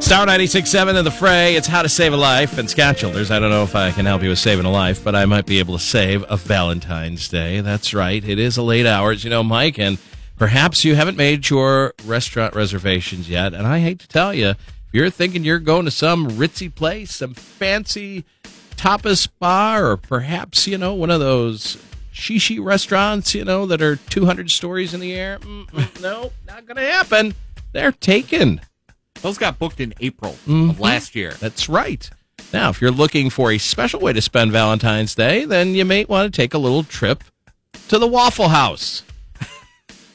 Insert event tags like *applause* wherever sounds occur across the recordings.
Star 96.7 in the fray. It's how to save a life. And Scott Childers, I don't know if I can help you with saving a life, but I might be able to save a Valentine's Day. That's right. It is a late hours, you know, Mike, and perhaps you haven't made your restaurant reservations yet. And I hate to tell you, if you're thinking you're going to some ritzy place, some fancy tapas bar, or perhaps, you know, one of those shishi restaurants, you know, that are 200 stories in the air, *laughs* no, not going to happen. They're taken. Those got booked in April Mhm. of last year. That's right. Now, if you're looking for a special way to spend Valentine's Day, then you may want to take a little trip to the Waffle House. *laughs*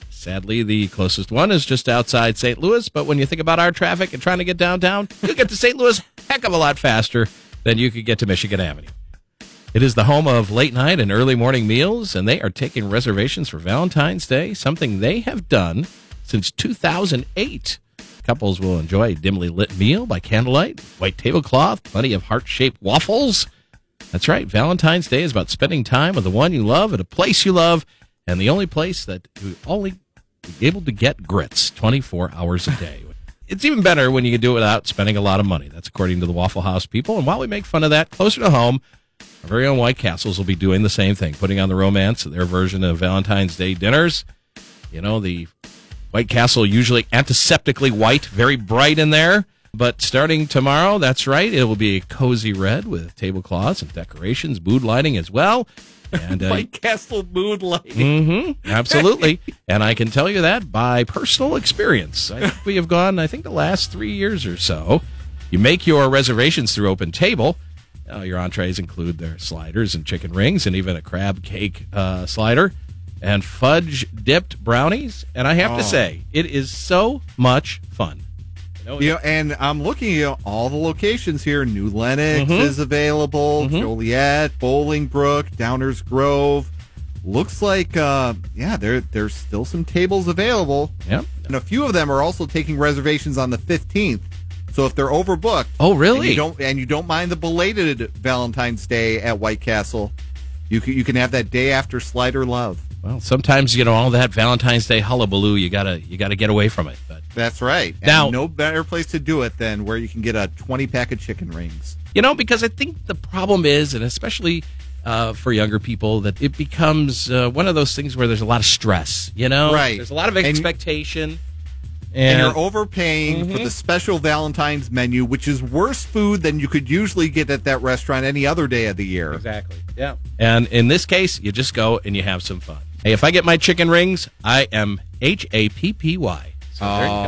Sadly, the closest one is just outside St. Louis, but when you think about our traffic and trying to get downtown, you'll get to St. Louis heck of a lot faster than you could get to Michigan Avenue. It is the home of late night and early morning meals, and they are taking reservations for Valentine's Day, something they have done since 2008. Couples will enjoy a dimly lit meal by candlelight, white tablecloth, plenty of heart shaped waffles. That's right, Valentine's Day is about spending time with the one you love at a place you love, and the only place that you only be able to get grits 24 hours a day. *laughs* It's even better when you can do it without spending a lot of money. That's according to the Waffle House people. And while we make fun of that, closer to home, our very own White Castles will be doing the same thing, putting on the romance of their version of Valentine's Day dinners. You know, the White Castle usually antiseptically white, very bright in there. But starting tomorrow, that's right, it will be a cozy red with tablecloths and decorations, mood lighting as well. And uh, *laughs* White Castle mood lighting. Mm-hmm. *laughs* Absolutely. and I can tell you that by personal experience. I think we have gone, I think, the last three years or so. You make your reservations through Open Table. Uh, your entrees include their sliders and chicken rings and even a crab cake uh, slider and fudge dipped brownies. And I have Oh. to say, it is so much fun. You know, You know, and I'm looking at all the locations here. New Lenox Mhm. is available, Mhm. Joliet, Bolingbrook, Downers Grove. Looks like, uh, yeah, there there's still some tables available, Yep. and a few of them are also taking reservations on the 15th. So if they're overbooked, Oh, and really? you don't and you don't mind the belated Valentine's Day at White Castle, you can, you can have that day after Slider Love. Well, sometimes, you know, all that Valentine's Day hullabaloo, you gotta, you gotta get away from it. But That's right. And Now- no better place to do it than where you can get a 20 pack of chicken rings. You know, because I think the problem is, and especially uh, for younger people, that it becomes uh, one of those things where there's a lot of stress. You know, Right. There's a lot of expectation, and, and, you're overpaying for Mhm. the special Valentine's menu, which is worse food than you could usually get at that restaurant any other day of the year. exactly, yeah. And in this case, you just go and you have some fun. Hey, if I get my chicken rings, I am H A P P Y. Oh.